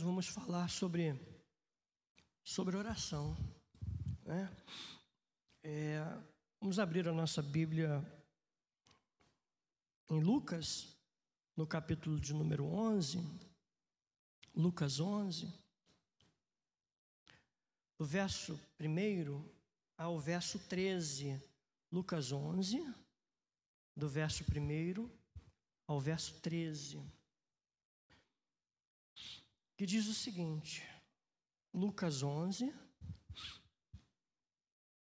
vamos falar sobre, sobre oração. Né? É, vamos abrir a nossa Bíblia em Lucas, no capítulo de número 11. Lucas 11, do verso 1 ao verso 13. Lucas 11, do verso 1 ao verso 13 que diz o seguinte, Lucas 11,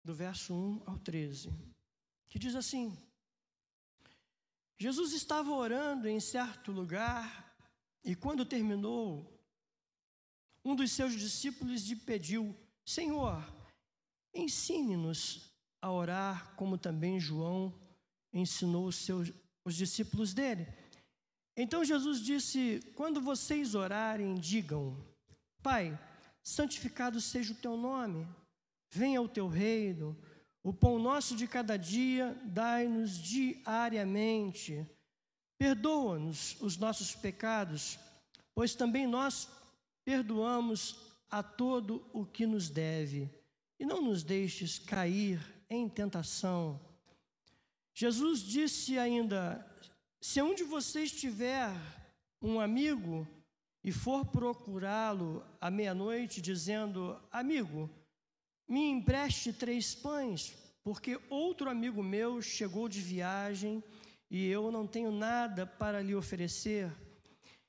do verso 1 ao 13, que diz assim: Jesus estava orando em certo lugar e, quando terminou, um dos seus discípulos lhe pediu: Senhor, ensine-nos a orar como também João ensinou os, seus, os discípulos dele. Então Jesus disse: Quando vocês orarem, digam: Pai, santificado seja o teu nome, venha o teu reino, o pão nosso de cada dia dai-nos diariamente. Perdoa-nos os nossos pecados, pois também nós perdoamos a todo o que nos deve, e não nos deixes cair em tentação. Jesus disse ainda: se um de vocês tiver um amigo e for procurá-lo à meia-noite, dizendo: Amigo, me empreste três pães, porque outro amigo meu chegou de viagem e eu não tenho nada para lhe oferecer.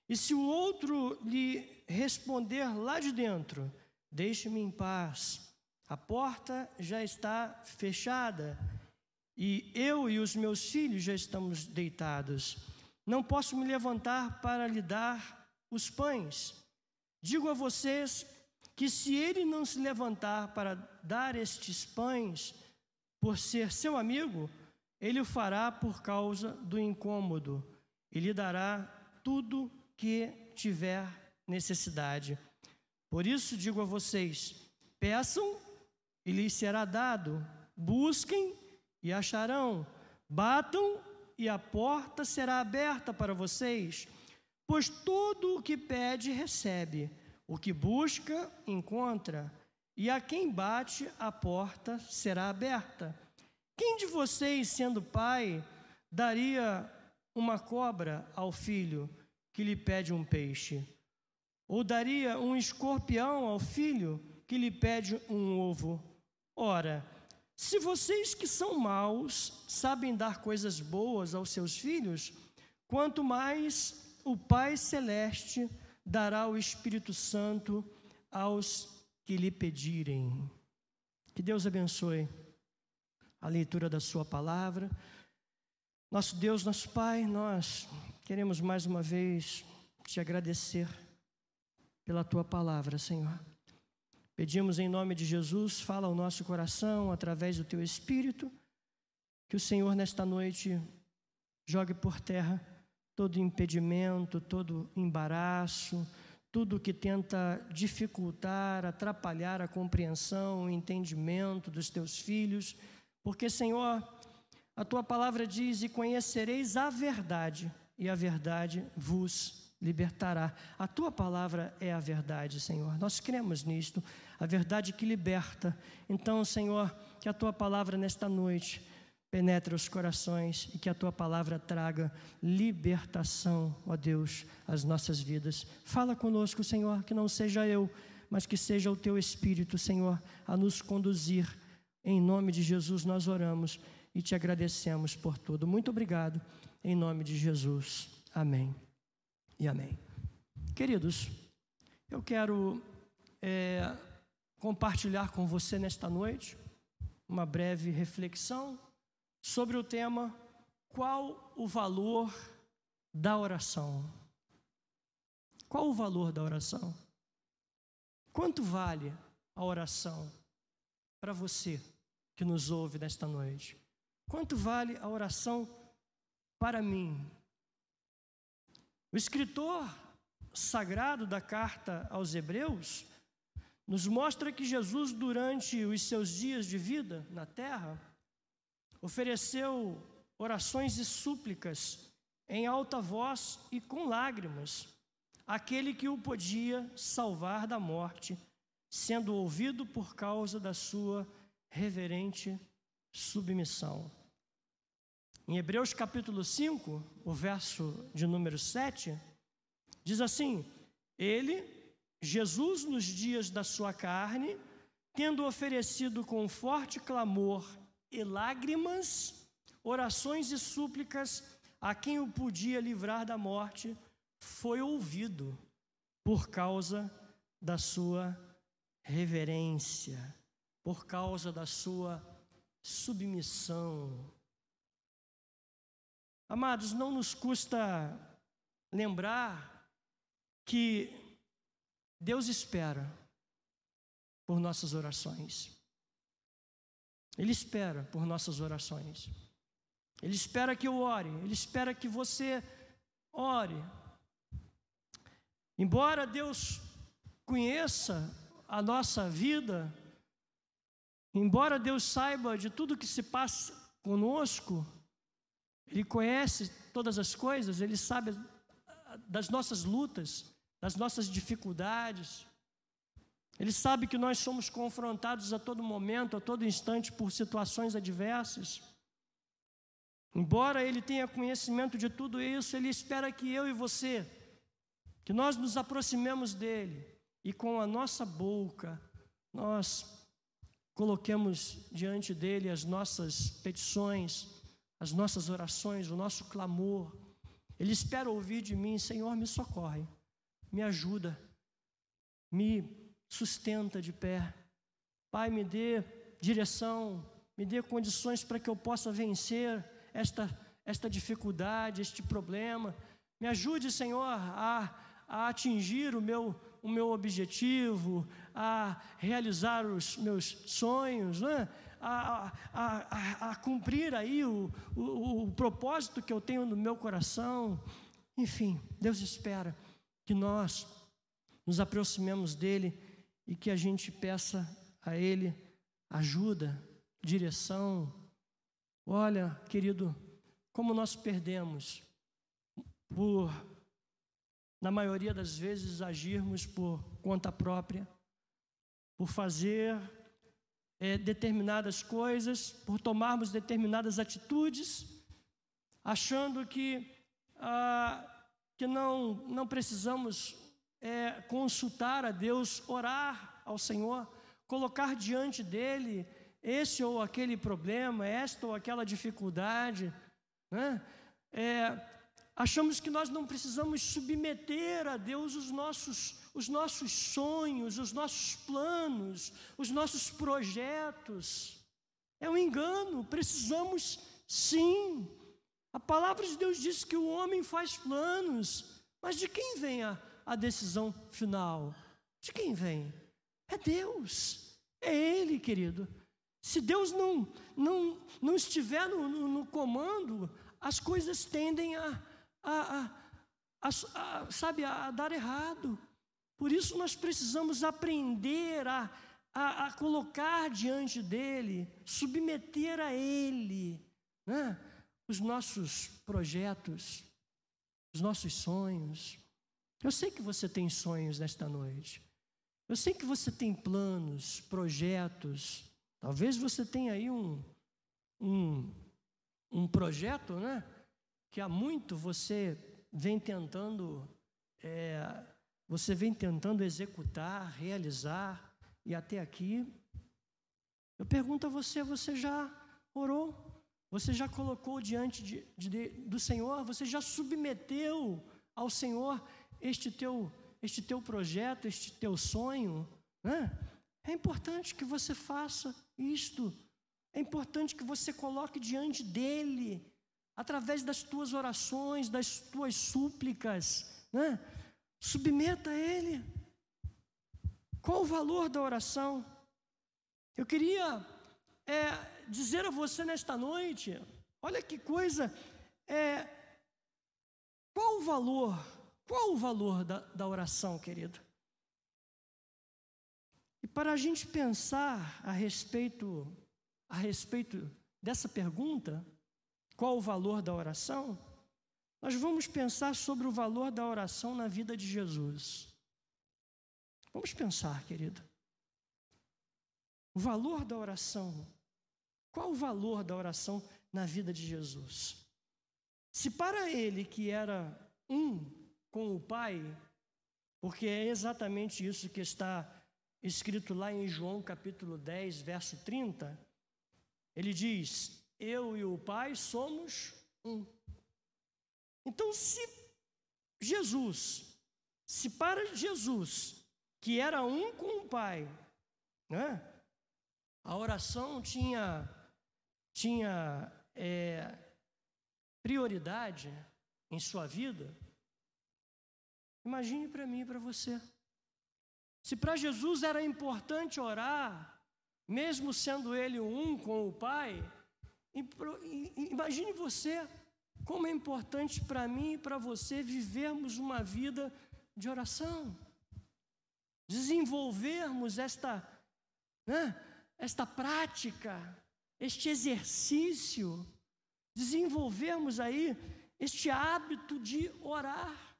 E se o outro lhe responder lá de dentro: Deixe-me em paz, a porta já está fechada e eu e os meus filhos já estamos deitados. Não posso me levantar para lhe dar os pães. Digo a vocês que se ele não se levantar para dar estes pães, por ser seu amigo, ele o fará por causa do incômodo e lhe dará tudo que tiver necessidade. Por isso digo a vocês: peçam e lhes será dado, busquem e acharão, batam e a porta será aberta para vocês, pois todo o que pede recebe, o que busca encontra, e a quem bate a porta será aberta. Quem de vocês, sendo pai, daria uma cobra ao filho que lhe pede um peixe? Ou daria um escorpião ao filho que lhe pede um ovo? Ora, se vocês que são maus sabem dar coisas boas aos seus filhos, quanto mais o Pai Celeste dará o Espírito Santo aos que lhe pedirem. Que Deus abençoe a leitura da Sua palavra. Nosso Deus, nosso Pai, nós queremos mais uma vez te agradecer pela Tua palavra, Senhor. Pedimos em nome de Jesus, fala ao nosso coração através do teu espírito, que o Senhor nesta noite jogue por terra todo impedimento, todo embaraço, tudo que tenta dificultar, atrapalhar a compreensão, o entendimento dos teus filhos, porque, Senhor, a tua palavra diz: E conhecereis a verdade, e a verdade vos libertará. A tua palavra é a verdade, Senhor. Nós cremos nisto a verdade que liberta. Então, Senhor, que a tua palavra nesta noite penetre os corações e que a tua palavra traga libertação, ó Deus, às nossas vidas. Fala conosco, Senhor, que não seja eu, mas que seja o teu Espírito, Senhor, a nos conduzir. Em nome de Jesus nós oramos e te agradecemos por tudo. Muito obrigado, em nome de Jesus. Amém e amém. Queridos, eu quero é, compartilhar com você nesta noite uma breve reflexão sobre o tema Qual o valor da oração? Qual o valor da oração? Quanto vale a oração para você que nos ouve nesta noite? Quanto vale a oração para mim? O escritor sagrado da carta aos Hebreus nos mostra que Jesus, durante os seus dias de vida na terra, ofereceu orações e súplicas em alta voz e com lágrimas aquele que o podia salvar da morte, sendo ouvido por causa da sua reverente submissão. Em Hebreus capítulo 5, o verso de número 7, diz assim: Ele, Jesus, nos dias da sua carne, tendo oferecido com forte clamor e lágrimas, orações e súplicas a quem o podia livrar da morte, foi ouvido por causa da sua reverência, por causa da sua submissão. Amados, não nos custa lembrar que Deus espera por nossas orações. Ele espera por nossas orações. Ele espera que eu ore, ele espera que você ore. Embora Deus conheça a nossa vida, embora Deus saiba de tudo que se passa conosco, Ele conhece todas as coisas, Ele sabe das nossas lutas, das nossas dificuldades, Ele sabe que nós somos confrontados a todo momento, a todo instante por situações adversas. Embora ele tenha conhecimento de tudo isso, ele espera que eu e você, que nós nos aproximemos dele e com a nossa boca nós coloquemos diante dele as nossas petições, as nossas orações, o nosso clamor. Ele espera ouvir de mim: Senhor, me socorre, me ajuda, me sustenta de pé. Pai, me dê direção, me dê condições para que eu possa vencer esta, esta dificuldade, este problema. Me ajude, Senhor, a, a atingir o meu, o meu objetivo, a realizar os meus sonhos, né? a, a, a, a cumprir aí o, o, o propósito que eu tenho no meu coração. Enfim, Deus espera que nós nos aproximemos dEle e que a gente peça a Ele ajuda, direção, Olha, querido, como nós perdemos por, na maioria das vezes, agirmos por conta própria, por fazer é, determinadas coisas, por tomarmos determinadas atitudes, achando que, ah, que não, não precisamos é, consultar a Deus, orar ao Senhor, colocar diante dEle esse ou aquele problema, esta ou aquela dificuldade. Né? É, achamos que nós não precisamos submeter a Deus os nossos, os nossos sonhos, os nossos planos, os nossos projetos. É um engano, precisamos sim. A palavra de Deus diz que o homem faz planos, mas de quem vem a, a decisão final? De quem vem? É Deus, é Ele, querido. Se Deus não, não, não estiver no, no, no comando, as coisas tendem a, a, a, a, sabe, a dar errado. Por isso nós precisamos aprender a, a, a colocar diante dele, submeter a ele né, os nossos projetos, os nossos sonhos. Eu sei que você tem sonhos nesta noite. Eu sei que você tem planos, projetos, Talvez você tenha aí um, um, um projeto, né? Que há muito você vem tentando, é, você vem tentando executar, realizar, e até aqui. Eu pergunto a você: você já orou? Você já colocou diante de, de, do Senhor? Você já submeteu ao Senhor este teu, este teu projeto, este teu sonho? Né? É importante que você faça isto. É importante que você coloque diante dele, através das tuas orações, das tuas súplicas, né? Submeta a ele. Qual o valor da oração? Eu queria é, dizer a você nesta noite, olha que coisa, é, qual o valor, qual o valor da, da oração, querido? E para a gente pensar a respeito, a respeito dessa pergunta, qual o valor da oração? nós vamos pensar sobre o valor da oração na vida de Jesus. Vamos pensar, querido. O valor da oração. Qual o valor da oração na vida de Jesus? Se para ele, que era um com o Pai, porque é exatamente isso que está escrito lá em João capítulo 10, verso 30, ele diz: Eu e o Pai somos um. Então, se Jesus, se para Jesus, que era um com o Pai, né? a oração tinha, tinha é, prioridade em sua vida, imagine para mim e para você. Se para Jesus era importante orar, mesmo sendo ele um com o Pai, imagine você como é importante para mim e para você vivermos uma vida de oração, desenvolvermos esta, né, esta prática, este exercício, desenvolvermos aí este hábito de orar.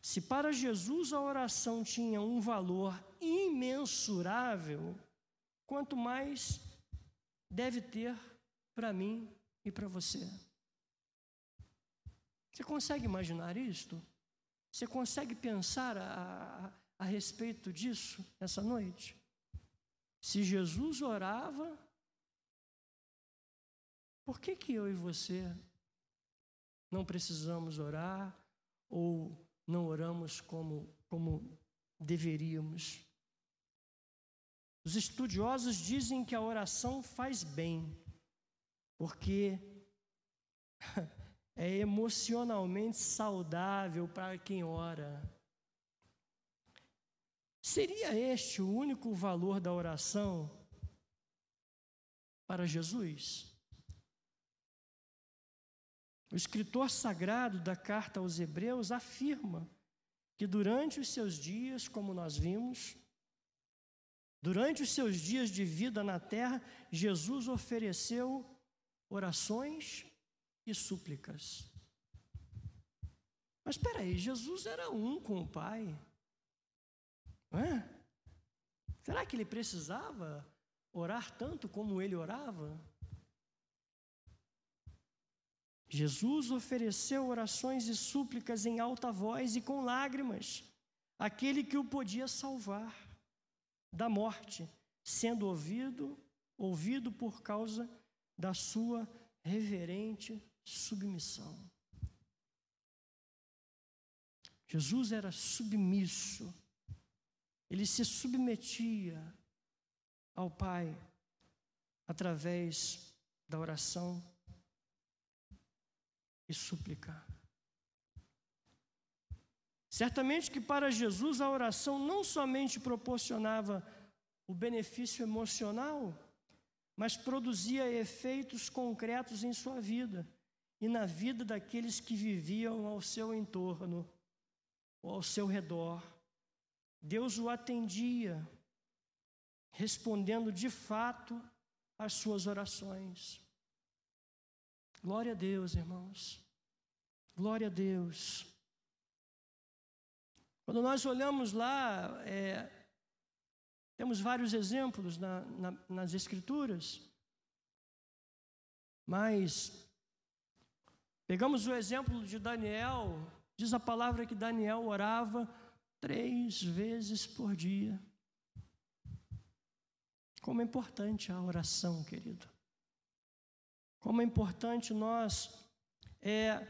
Se para Jesus a oração tinha um valor imensurável, quanto mais deve ter para mim e para você. Você consegue imaginar isto? Você consegue pensar a, a, a respeito disso essa noite? Se Jesus orava, por que, que eu e você não precisamos orar ou não oramos como, como deveríamos. Os estudiosos dizem que a oração faz bem, porque é emocionalmente saudável para quem ora. Seria este o único valor da oração para Jesus? O escritor sagrado da carta aos Hebreus afirma que durante os seus dias, como nós vimos, durante os seus dias de vida na terra, Jesus ofereceu orações e súplicas. Mas espera aí, Jesus era um com o Pai. Será que ele precisava orar tanto como ele orava? Jesus ofereceu orações e súplicas em alta voz e com lágrimas, aquele que o podia salvar da morte, sendo ouvido, ouvido por causa da sua reverente submissão. Jesus era submisso, ele se submetia ao Pai através da oração e súplica. Certamente que para Jesus a oração não somente proporcionava o benefício emocional, mas produzia efeitos concretos em sua vida e na vida daqueles que viviam ao seu entorno ou ao seu redor. Deus o atendia, respondendo de fato às suas orações. Glória a Deus, irmãos. Glória a Deus. Quando nós olhamos lá, é, temos vários exemplos na, na, nas Escrituras, mas pegamos o exemplo de Daniel, diz a palavra que Daniel orava três vezes por dia. Como é importante a oração, querido. Como é importante nós é,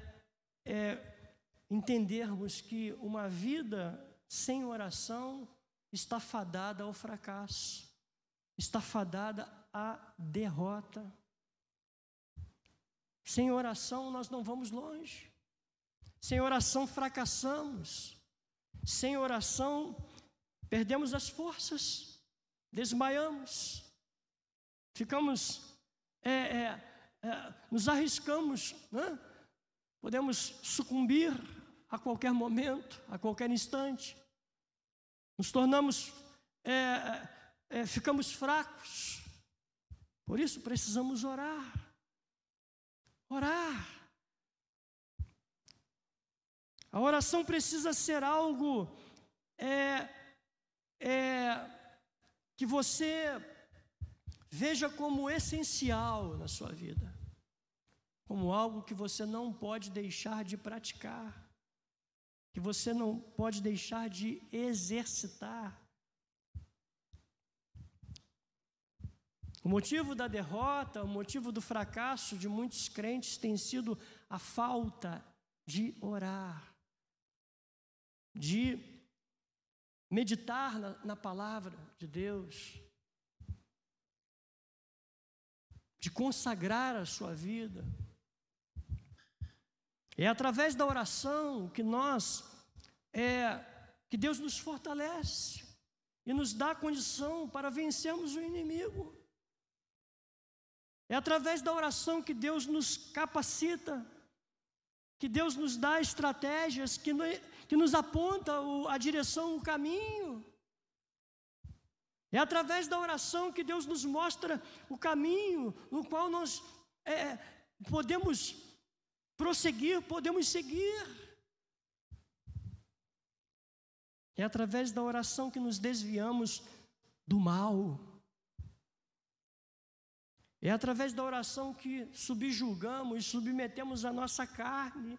é, entendermos que uma vida sem oração está fadada ao fracasso, está fadada à derrota. Sem oração nós não vamos longe. Sem oração fracassamos. Sem oração perdemos as forças, desmaiamos, ficamos é, é, é, nos arriscamos, né? podemos sucumbir a qualquer momento, a qualquer instante, nos tornamos, é, é, é ficamos fracos, por isso precisamos orar, orar. A oração precisa ser algo é, é, que você veja como essencial na sua vida, como algo que você não pode deixar de praticar, que você não pode deixar de exercitar. O motivo da derrota, o motivo do fracasso de muitos crentes tem sido a falta de orar, de meditar na, na palavra de Deus, de consagrar a sua vida. É através da oração que nós, é, que Deus nos fortalece e nos dá condição para vencermos o inimigo. É através da oração que Deus nos capacita, que Deus nos dá estratégias, que, que nos aponta a direção, o caminho. É através da oração que Deus nos mostra o caminho no qual nós é, podemos prosseguir, podemos seguir. É através da oração que nos desviamos do mal. É através da oração que subjugamos e submetemos a nossa carne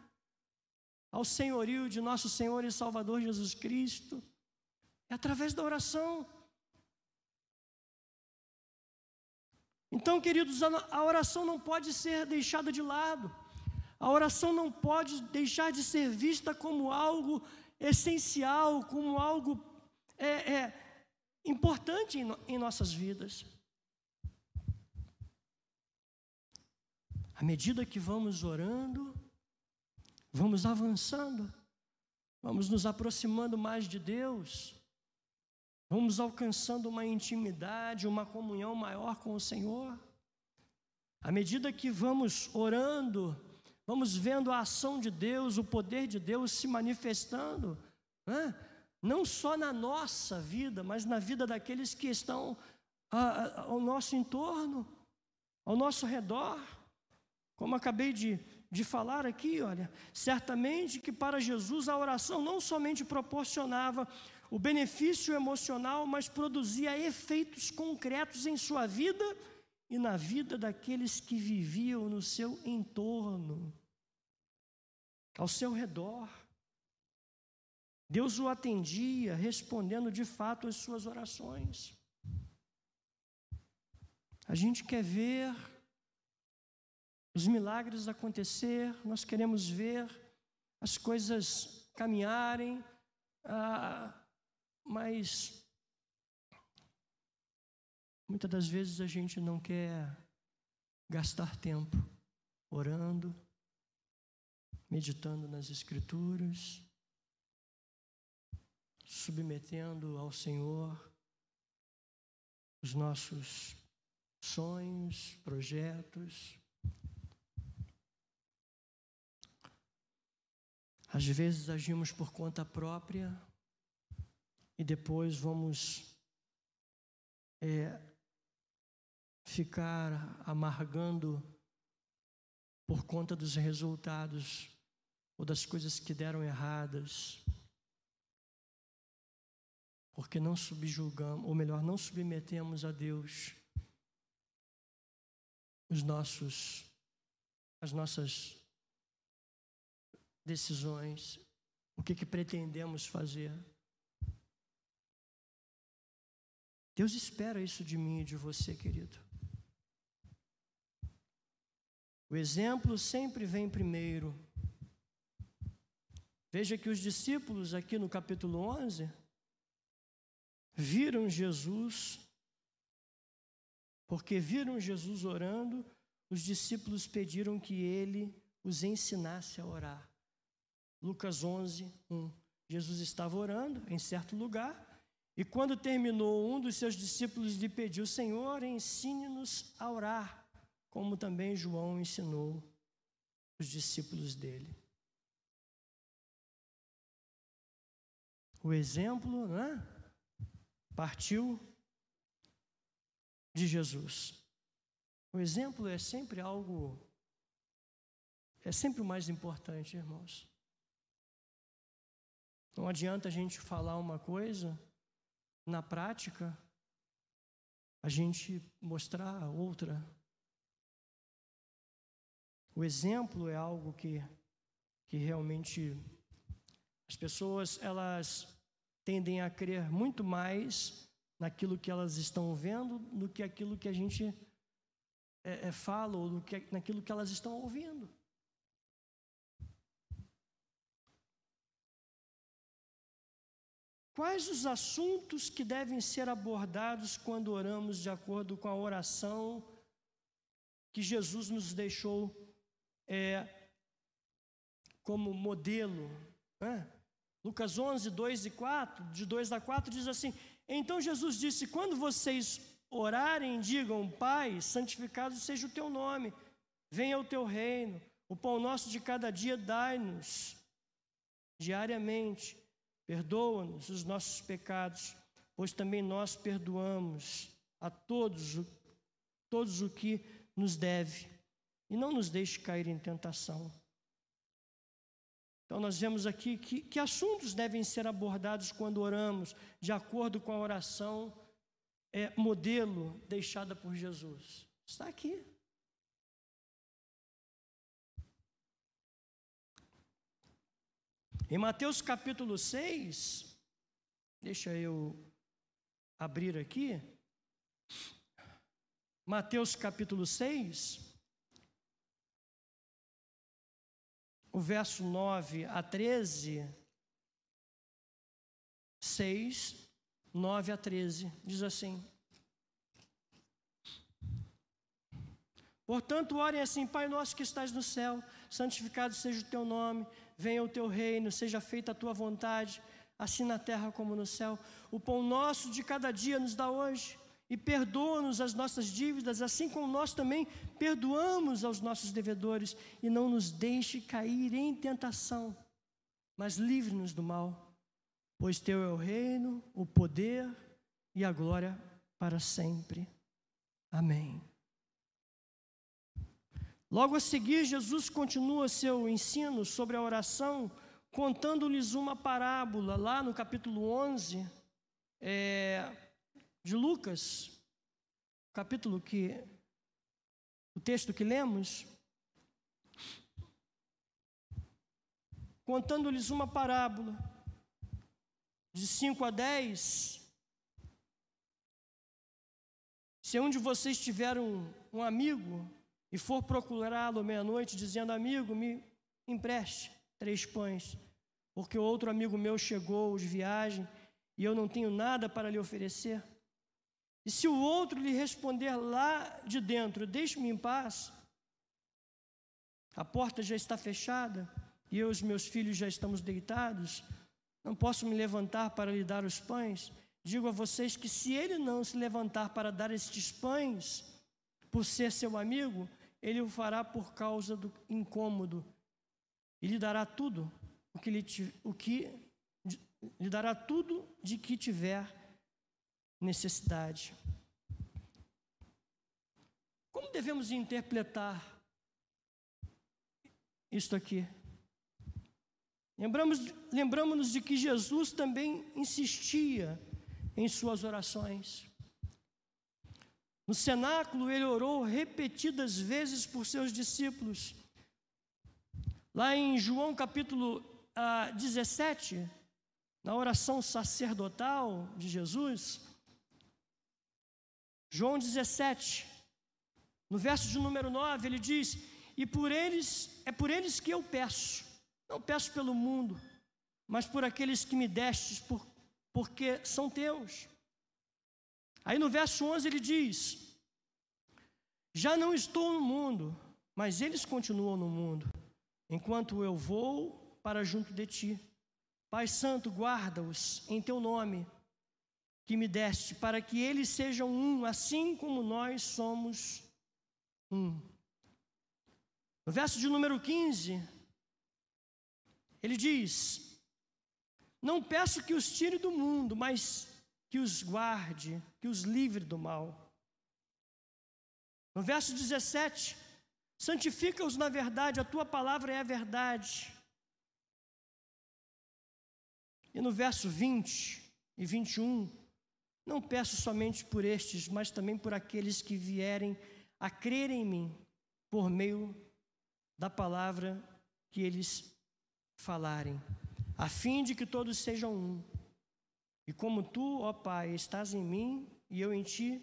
ao senhorio de nosso Senhor e Salvador Jesus Cristo. É através da oração. Então, queridos, a oração não pode ser deixada de lado. A oração não pode deixar de ser vista como algo essencial, como algo é, é, importante em, em nossas vidas. À medida que vamos orando, vamos avançando, vamos nos aproximando mais de Deus, vamos alcançando uma intimidade, uma comunhão maior com o Senhor. À medida que vamos orando, vamos vendo a ação de Deus, o poder de Deus se manifestando, né? não só na nossa vida, mas na vida daqueles que estão ao nosso entorno, ao nosso redor. Como acabei de, de falar aqui, olha, certamente que para Jesus a oração não somente proporcionava o benefício emocional, mas produzia efeitos concretos em sua vida e na vida daqueles que viviam no seu entorno, ao seu redor. Deus o atendia, respondendo de fato as suas orações. A gente quer ver os milagres acontecer, nós queremos ver as coisas caminharem, ah, mas muitas das vezes a gente não quer gastar tempo orando, meditando nas Escrituras, submetendo ao Senhor os nossos sonhos, projetos, Às vezes agimos por conta própria e depois vamos é, ficar amargando por conta dos resultados ou das coisas que deram erradas, porque não subjugamos, ou melhor, não submetemos a Deus os nossos, as nossas decisões, o que, que pretendemos fazer. Deus espera isso de mim e de você, querido. O exemplo sempre vem primeiro. Veja que os discípulos, aqui no capítulo 11, viram Jesus, porque viram Jesus orando, os discípulos pediram que ele os ensinasse a orar. Lucas 11, 1. Jesus estava orando em certo lugar e quando terminou, um dos seus discípulos lhe pediu: Senhor, ensine-nos a orar, como também João ensinou os discípulos dele. O exemplo né, partiu de Jesus. O exemplo é sempre algo é sempre o mais importante, irmãos. Não adianta a gente falar uma coisa, na prática, a gente mostrar outra. O exemplo é algo que, que realmente as pessoas elas tendem a crer muito mais naquilo que elas estão vendo do que aquilo que a gente é, é, fala ou do que, naquilo que elas estão ouvindo. Quais os assuntos que devem ser abordados quando oramos de acordo com a oração que Jesus nos deixou é, como modelo? Né? Lucas 11, 2 e 4, de 2 a 4, diz assim: Então Jesus disse: Quando vocês orarem, digam, Pai, santificado seja o teu nome, venha o teu reino, o pão nosso de cada dia dai-nos diariamente Perdoa-nos os nossos pecados, pois também nós perdoamos a todos, todos o que nos deve, e não nos deixe cair em tentação. Então, nós vemos aqui que, que assuntos devem ser abordados quando oramos, de acordo com a oração é, modelo deixada por Jesus. Está aqui. Em Mateus capítulo 6, deixa eu abrir aqui. Mateus capítulo 6, o verso 9 a 13. 6, 9 a 13, diz assim: Portanto, orem assim, Pai nosso que estás no céu, santificado seja o teu nome venha o teu reino, seja feita a tua vontade, assim na terra como no céu. O pão nosso de cada dia nos dá hoje. E perdoa-nos as nossas dívidas, assim como nós também perdoamos aos nossos devedores. E não nos deixe cair em tentação, mas livre-nos do mal. Pois teu é o reino, o poder e a glória para sempre. Amém. Logo a seguir, Jesus continua seu ensino sobre a oração, contando-lhes uma parábola, lá no capítulo 11 é, de Lucas, capítulo que, o texto que lemos, contando-lhes uma parábola, de 5 a 10. Se um de vocês tiver um, um amigo e for procurá-lo meia-noite, dizendo: Amigo, me empreste três pães, porque outro amigo meu chegou de viagem e eu não tenho nada para lhe oferecer. E se o outro lhe responder lá de dentro: Deixe-me em paz, a porta já está fechada e eu e os meus filhos já estamos deitados, não posso me levantar para lhe dar os pães. Digo a vocês que se ele não se levantar para dar estes pães, por ser seu amigo, ele o fará por causa do incômodo e lhe dará tudo o que lhe, o que lhe dará tudo de que tiver necessidade. Como devemos interpretar isto aqui? Lembramos, lembramos-nos de que Jesus também insistia em suas orações. No cenáculo, ele orou repetidas vezes por seus discípulos. Lá em João capítulo ah, 17, na oração sacerdotal de Jesus, João 17, no verso de número 9, ele diz: E por eles, é por eles que eu peço, não peço pelo mundo, mas por aqueles que me destes, por, porque são teus. Aí no verso 11 ele diz: Já não estou no mundo, mas eles continuam no mundo, enquanto eu vou para junto de ti. Pai Santo, guarda-os em teu nome que me deste, para que eles sejam um, assim como nós somos um. No verso de número 15, ele diz: Não peço que os tire do mundo, mas que os guarde, que os livre do mal. No verso 17, santifica-os na verdade, a tua palavra é a verdade. E no verso 20 e 21, não peço somente por estes, mas também por aqueles que vierem a crer em mim por meio da palavra que eles falarem, a fim de que todos sejam um. E como tu, ó Pai, estás em mim e eu em ti,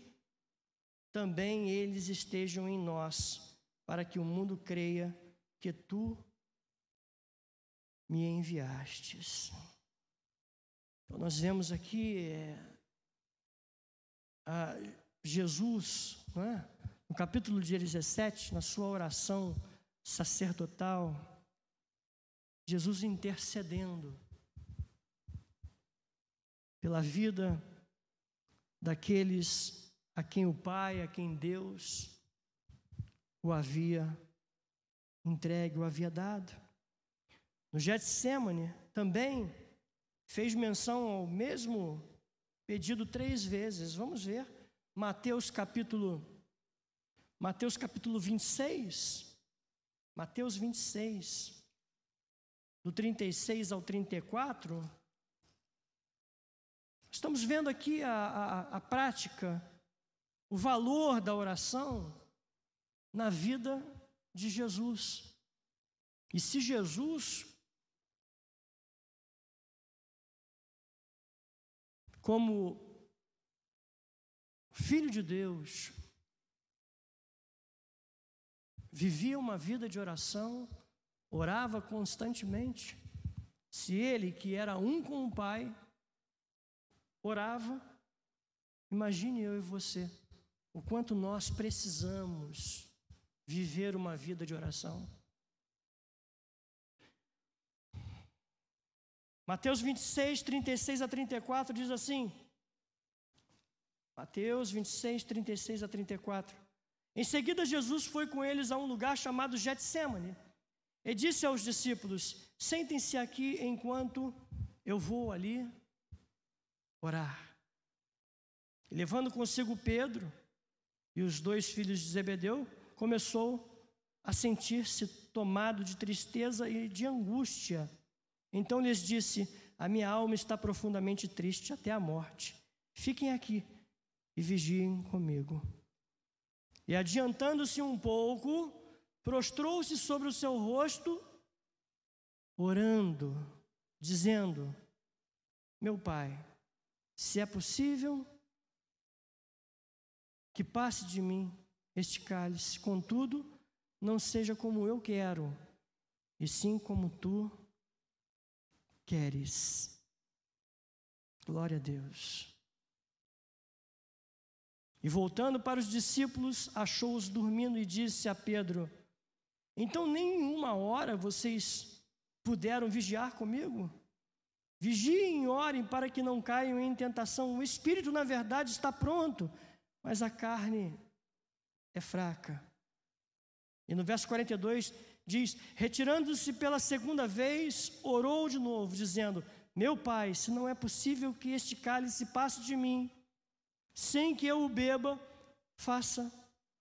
também eles estejam em nós, para que o mundo creia que tu me enviastes. Então, nós vemos aqui é, Jesus, é? no capítulo 17, na sua oração sacerdotal, Jesus intercedendo pela vida daqueles a quem o Pai, a quem Deus o havia entregue, o havia dado. No Getsemane também fez menção ao mesmo pedido três vezes. Vamos ver. Mateus capítulo Mateus capítulo 26. Mateus 26, do 36 ao 34. Estamos vendo aqui a, a, a prática, o valor da oração na vida de Jesus. E se Jesus, como Filho de Deus, vivia uma vida de oração, orava constantemente. Se ele, que era um com o Pai, orava, imagine eu e você, o quanto nós precisamos viver uma vida de oração. Mateus 26, 36 a 34 diz assim: Mateus 26, 36 a 34. Em seguida, Jesus foi com eles a um lugar chamado Getsemane e disse aos discípulos: Sentem-se aqui enquanto eu vou ali orar. E, levando consigo Pedro e os dois filhos de Zebedeu, começou a sentir-se tomado de tristeza e de angústia. Então lhes disse: A minha alma está profundamente triste até a morte. Fiquem aqui e vigiem comigo. E adiantando-se um pouco, prostrou-se sobre o seu rosto, orando, dizendo: Meu pai, se é possível, que passe de mim este cálice, contudo, não seja como eu quero, e sim como tu queres. Glória a Deus. E voltando para os discípulos, achou-os dormindo e disse a Pedro: Então, nem uma hora vocês puderam vigiar comigo? Vigiem e orem para que não caiam em tentação. O espírito, na verdade, está pronto, mas a carne é fraca. E no verso 42 diz: Retirando-se pela segunda vez, orou de novo, dizendo: Meu pai, se não é possível que este cálice passe de mim, sem que eu o beba, faça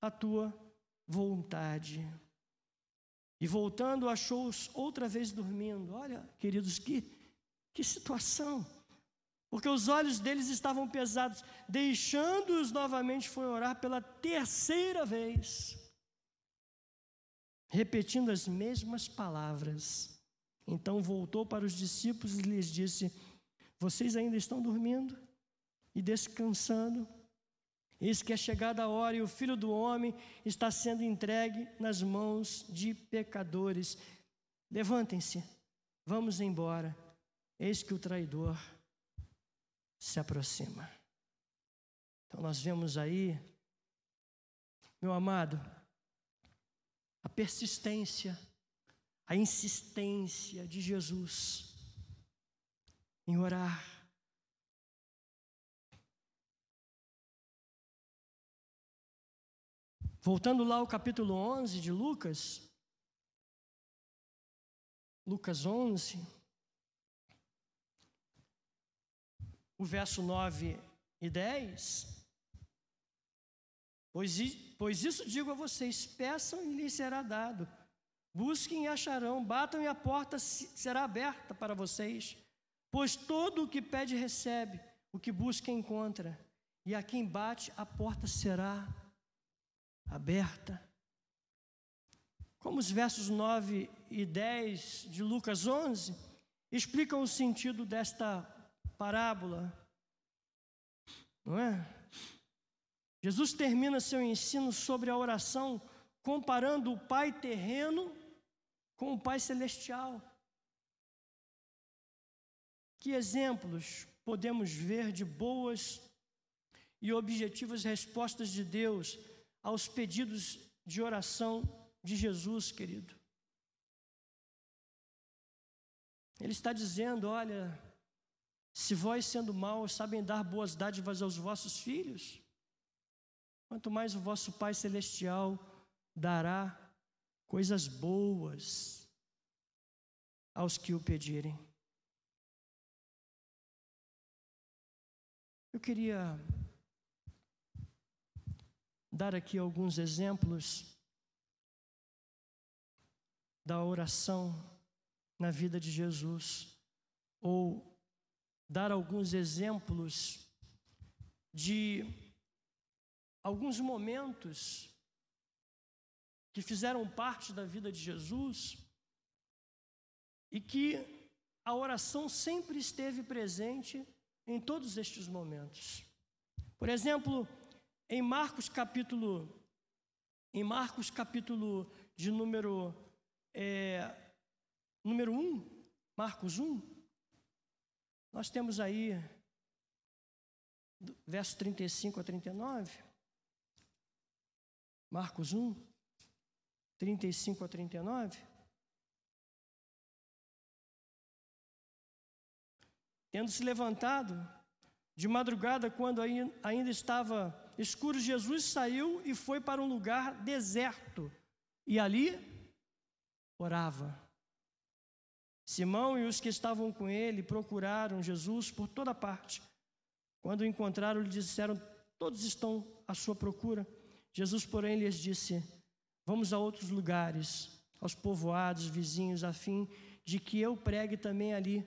a tua vontade. E voltando, achou-os outra vez dormindo. Olha, queridos, que, que situação. Porque os olhos deles estavam pesados. Deixando-os novamente, foi orar pela terceira vez, repetindo as mesmas palavras. Então voltou para os discípulos e lhes disse: Vocês ainda estão dormindo? e descansando. Eis que é chegada a hora e o filho do homem está sendo entregue nas mãos de pecadores. Levantem-se, vamos embora. Eis que o traidor se aproxima. Então nós vemos aí, meu amado, a persistência, a insistência de Jesus em orar Voltando lá ao capítulo 11 de Lucas, Lucas 11, o verso 9 e 10, Pois, pois isso digo a vocês: peçam e lhes será dado. Busquem e acharão, batam e a porta será aberta para vocês. Pois todo o que pede recebe, o que busca encontra, e a quem bate a porta será aberta. Como os versos 9 e 10 de Lucas 11 explicam o sentido desta parábola, não é? Jesus termina seu ensino sobre a oração comparando o Pai terreno com o Pai celestial. Que exemplos podemos ver de boas e objetivas respostas de Deus aos pedidos de oração de Jesus, querido? Ele está dizendo: olha, se vós, sendo maus, sabem dar boas dádivas aos vossos filhos, quanto mais o vosso Pai Celestial dará coisas boas aos que o pedirem. Eu queria dar aqui alguns exemplos da oração na vida de Jesus, ou dar alguns exemplos de alguns momentos que fizeram parte da vida de Jesus e que a oração sempre esteve presente em todos estes momentos. Por exemplo, em Marcos capítulo, em Marcos capítulo de número, é, número 1, Marcos 1, nós temos aí, verso 35 a 39, Marcos 1, 35 a 39. Tendo se levantado de madrugada, quando ainda estava escuro, Jesus saiu e foi para um lugar deserto e ali orava. Simão e os que estavam com ele procuraram Jesus por toda parte. Quando o encontraram, lhe disseram: Todos estão à sua procura. Jesus, porém, lhes disse: Vamos a outros lugares, aos povoados vizinhos, a fim de que eu pregue também ali,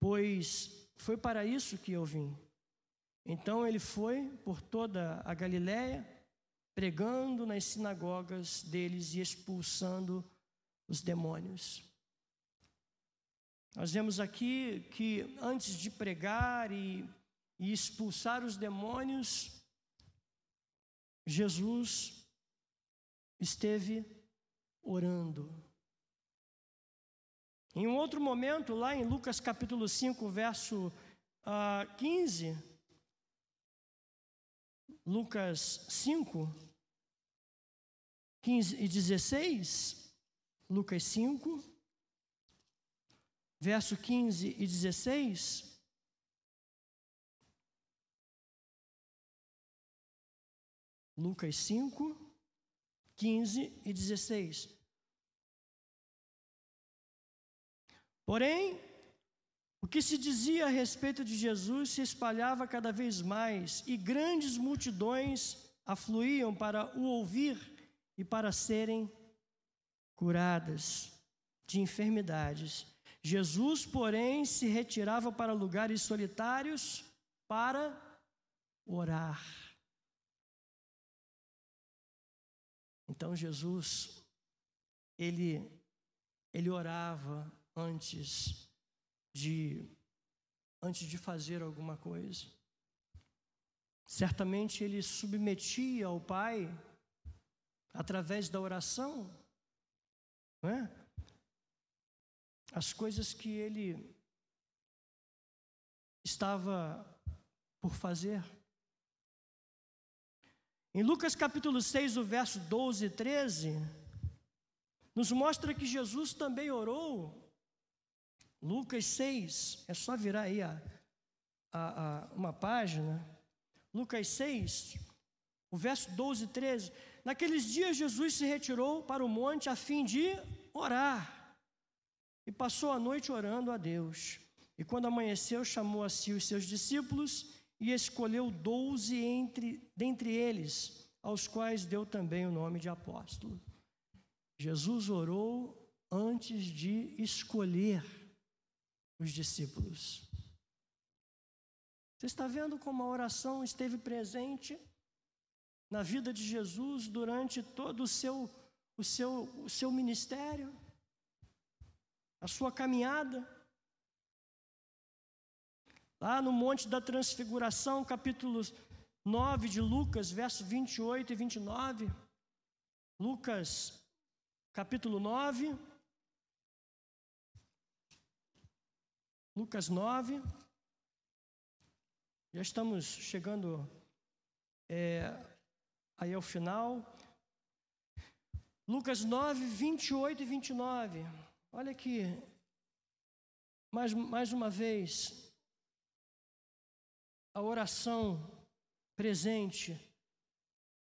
pois foi para isso que eu vim. Então ele foi por toda a Galiléia, pregando nas sinagogas deles e expulsando os demônios. Nós vemos aqui que antes de pregar e, e expulsar os demônios, Jesus esteve orando. Em um outro momento, lá em Lucas capítulo 5, verso uh, ah, 15, Lucas 5, 15 e 16, Lucas 5, verso 15 e 16. Lucas 5, 15 e 16. Porém, o que se dizia a respeito de Jesus se espalhava cada vez mais, e grandes multidões afluíam para o ouvir e para serem curadas de enfermidades. Jesus, porém, se retirava para lugares solitários para orar. Então Jesus, ele, ele orava antes de, antes de fazer alguma coisa. Certamente ele submetia ao Pai, através da oração, não é? As coisas que ele estava por fazer. Em Lucas capítulo 6, o verso 12 e 13, nos mostra que Jesus também orou. Lucas 6, é só virar aí a, a, a, uma página. Lucas 6, o verso 12 e 13. Naqueles dias, Jesus se retirou para o monte a fim de orar e passou a noite orando a Deus. E quando amanheceu, chamou a si os seus discípulos e escolheu doze entre, dentre eles, aos quais deu também o nome de apóstolo. Jesus orou antes de escolher os discípulos. Você está vendo como a oração esteve presente na vida de Jesus durante todo o seu, o seu, o seu ministério, a sua caminhada? Lá no Monte da Transfiguração, capítulo 9 de Lucas, versos 28 e 29. Lucas, capítulo 9. Lucas 9. Já estamos chegando é, aí ao final. Lucas 9, 28 e 29. Olha aqui, mais, mais uma vez, a oração presente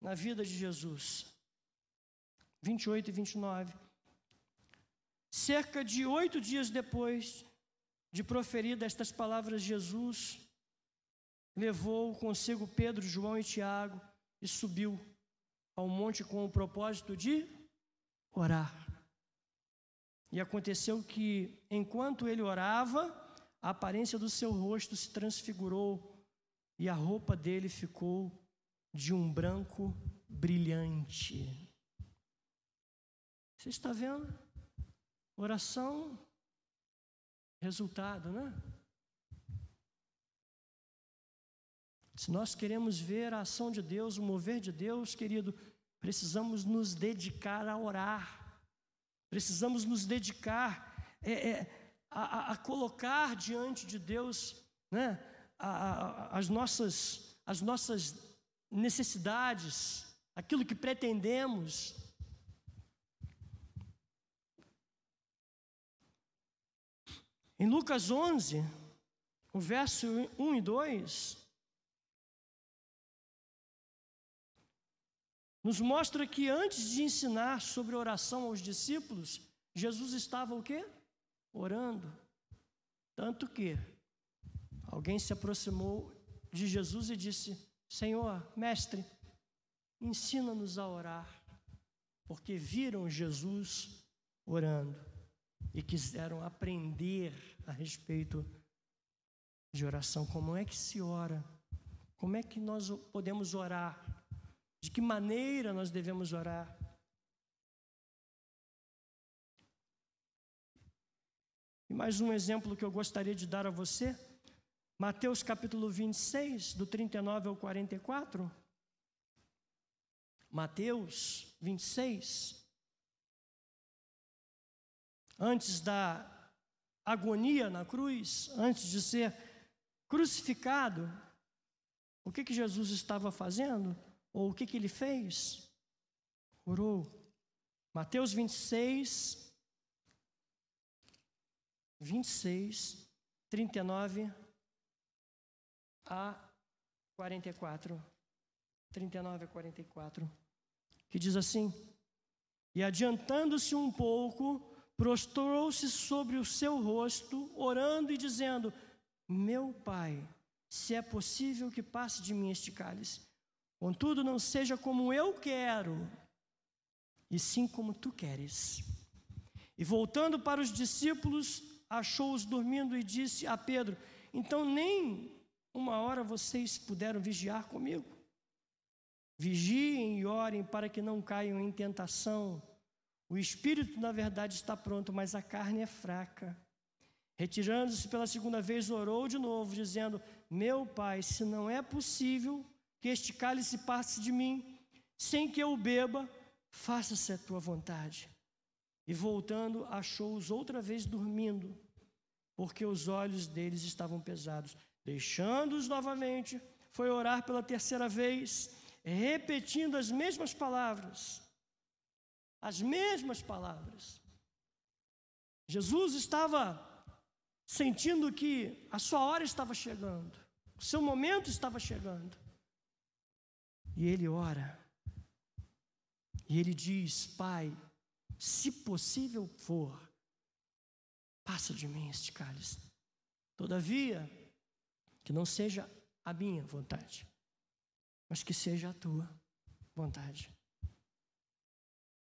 na vida de Jesus. 28 e 29. Cerca de oito dias depois de proferir estas palavras, Jesus levou consigo Pedro, João e Tiago e subiu ao monte com o propósito de orar. E aconteceu que, enquanto ele orava, a aparência do seu rosto se transfigurou e a roupa dele ficou de um branco brilhante. Você está vendo? Oração, resultado, né? Se nós queremos ver a ação de Deus, o mover de Deus, querido, precisamos nos dedicar a orar, precisamos nos dedicar é, é, a, a, colocar diante de Deus né, a, a, as, nossas, as nossas necessidades, aquilo que pretendemos. Em Lucas 11, o verso 1 e 2, nos mostra que antes de ensinar sobre oração aos discípulos, Jesus estava o quê? Orando. Tanto que Alguém se aproximou de Jesus e disse: Senhor, mestre, ensina-nos a orar, porque viram Jesus orando e quiseram aprender a respeito de oração. Como é que se ora? Como é que nós podemos orar? De que maneira nós devemos orar? E mais um exemplo que eu gostaria de dar a você Mateus capítulo 26, do 39 ao 44. Mateus 26. Antes da agonia na cruz, antes de ser crucificado, o que, que Jesus estava fazendo? Ou o que, que ele fez? Orou. Mateus 26, 26, 39 a 44, 39 a 44, que diz assim: E adiantando-se um pouco, prostrou-se sobre o seu rosto, orando e dizendo: Meu pai, se é possível que passe de mim este cálice, contudo não seja como eu quero, e sim como tu queres. E voltando para os discípulos, achou-os dormindo e disse a Pedro: Então nem uma hora vocês puderam vigiar comigo. Vigiem e orem para que não caiam em tentação. O espírito, na verdade, está pronto, mas a carne é fraca. Retirando-se pela segunda vez, orou de novo, dizendo: Meu pai, se não é possível que este cálice passe de mim, sem que eu o beba, faça-se a tua vontade. E voltando, achou-os outra vez dormindo, porque os olhos deles estavam pesados. Deixando-os novamente, foi orar pela terceira vez, repetindo as mesmas palavras. As mesmas palavras. Jesus estava sentindo que a sua hora estava chegando, o seu momento estava chegando. E ele ora. E ele diz: Pai, se possível for, passa de mim este cálice. Todavia, que não seja a minha vontade, mas que seja a tua vontade.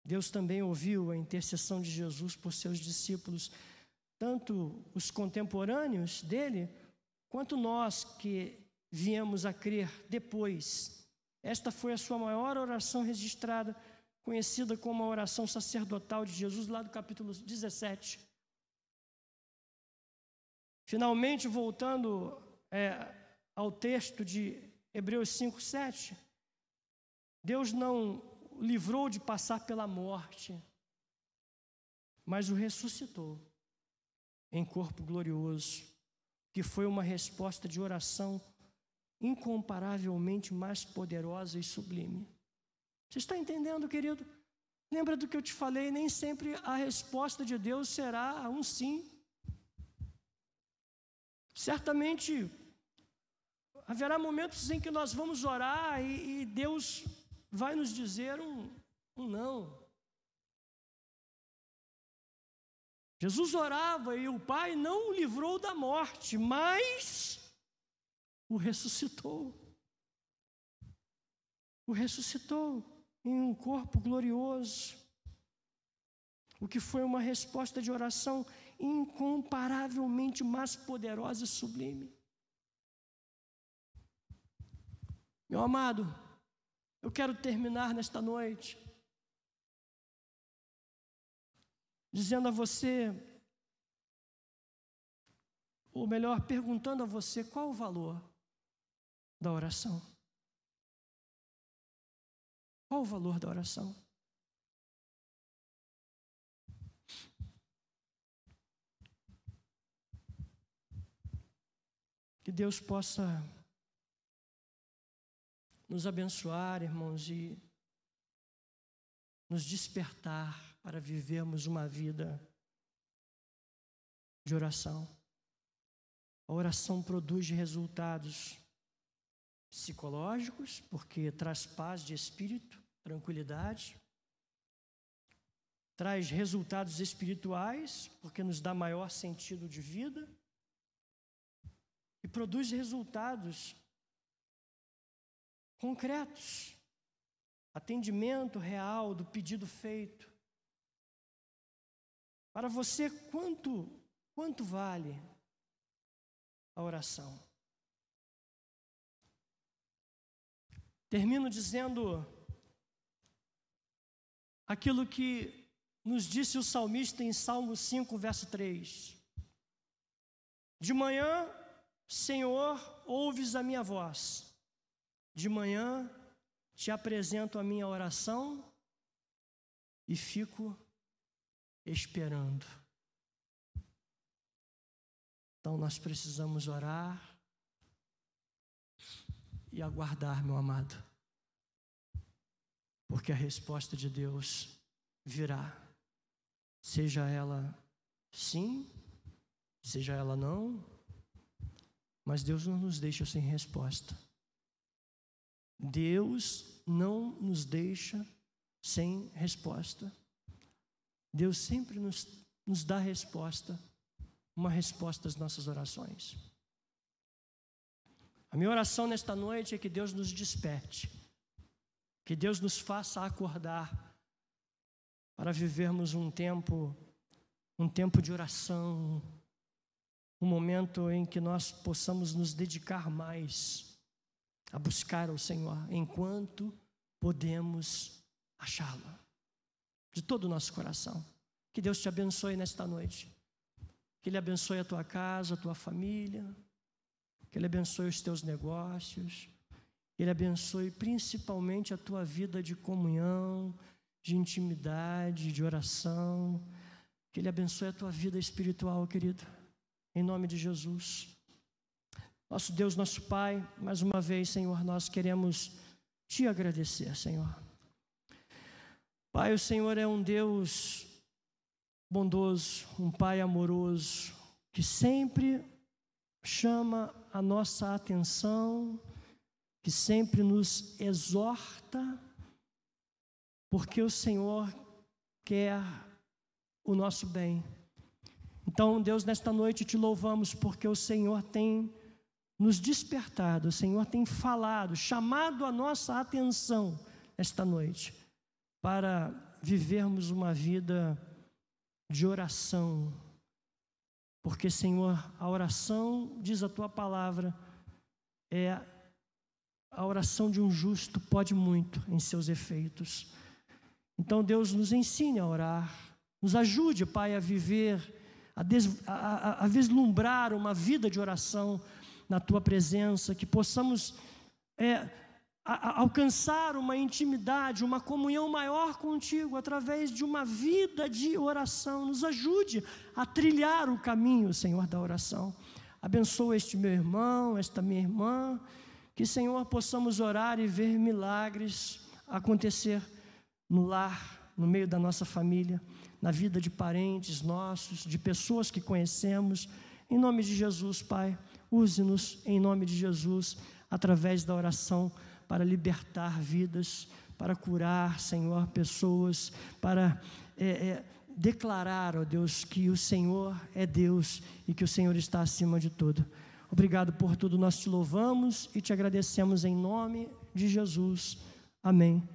Deus também ouviu a intercessão de Jesus por seus discípulos, tanto os contemporâneos dele, quanto nós que viemos a crer depois. Esta foi a sua maior oração registrada, conhecida como a oração sacerdotal de Jesus, lá do capítulo 17. Finalmente, voltando é, ao texto de Hebreus 5, 7, Deus não livrou de passar pela morte, mas o ressuscitou em corpo glorioso, que foi uma resposta de oração incomparavelmente mais poderosa e sublime. Você está entendendo, querido? Lembra do que eu te falei? Nem sempre a resposta de Deus será um sim. Certamente haverá momentos em que nós vamos orar e, e Deus vai nos dizer um, um não. Jesus orava e o Pai não o livrou da morte, mas o ressuscitou. O ressuscitou em um corpo glorioso. O que foi uma resposta de oração incomparavelmente mais poderosa e sublime. Meu amado, eu quero terminar nesta noite dizendo a você, ou melhor, perguntando a você qual o valor da oração. Qual o valor da oração? Que Deus possa nos abençoar, irmãos, e nos despertar para vivermos uma vida de oração. A oração produz resultados psicológicos, porque traz paz de espírito, tranquilidade. Traz resultados espirituais, porque nos dá maior sentido de vida. E produz resultados concretos, atendimento real do pedido feito. Para você, quanto, quanto vale a oração? Termino dizendo aquilo que nos disse o salmista em Salmo 5, verso 3. De manhã, Senhor, ouves a minha voz de manhã te apresento a minha oração e fico esperando. Então nós precisamos orar e aguardar, meu amado, porque a resposta de Deus virá, seja ela sim, seja ela não, mas Deus não nos deixa sem resposta. Deus não nos deixa sem resposta. Deus sempre nos, nos dá resposta, uma resposta às nossas orações. A minha oração nesta noite é que Deus nos desperte, que Deus nos faça acordar para vivermos um tempo, um tempo de oração, um momento em que nós possamos nos dedicar mais a buscar ao Senhor enquanto podemos achá-lo, de todo o nosso coração. Que Deus te abençoe nesta noite. Que Ele abençoe a tua casa, a tua família. Que Ele abençoe os teus negócios. Que Ele abençoe principalmente a tua vida de comunhão, de intimidade, de oração. Que Ele abençoe a tua vida espiritual, querido. Em nome de Jesus. Nosso Deus, nosso Pai, mais uma vez, Senhor, nós queremos te agradecer, Senhor. Pai, o Senhor é um Deus bondoso, um Pai amoroso, que sempre chama a nossa atenção, que sempre nos exorta, porque o Senhor quer o nosso bem. Então, Deus, nesta noite te louvamos porque o Senhor tem nos despertado, o Senhor tem falado, chamado a nossa atenção esta noite para vivermos uma vida de oração. Porque, Senhor, a oração, diz a tua palavra, é a oração de um justo pode muito em seus efeitos. Então, Deus nos ensine a orar, nos ajude, Pai, a viver, a, des, a, a, vislumbrar uma vida de oração na tua presença, que possamos é, a, alcançar uma intimidade, uma comunhão maior contigo através de uma vida de oração. Nos ajude a trilhar o caminho, Senhor, da oração. Abençoa este meu irmão, esta minha irmã, que, Senhor, possamos orar e ver milagres acontecer no lar, no meio da nossa família, na vida de parentes nossos, de pessoas que conhecemos. Em nome de Jesus, Pai, use-nos em nome de Jesus, através da oração para libertar vidas, para curar, Senhor, pessoas, para é, é, declarar, ó Deus, que o Senhor é Deus e que o Senhor está acima de tudo. Obrigado por tudo, nós te louvamos e te agradecemos em nome de Jesus. Amém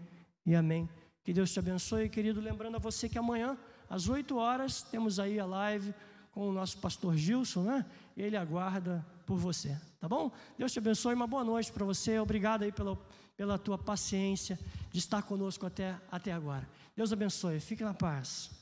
e amém. Que Deus te abençoe, querido. Lembrando a você que amanhã, às 8 horas, temos aí a live com o nosso pastor Gilson, né? Ele aguarda por você, tá bom? Deus te abençoe, uma boa noite para você. Obrigado aí pela, pela tua paciência de estar conosco até, até agora. Deus abençoe, fique na paz.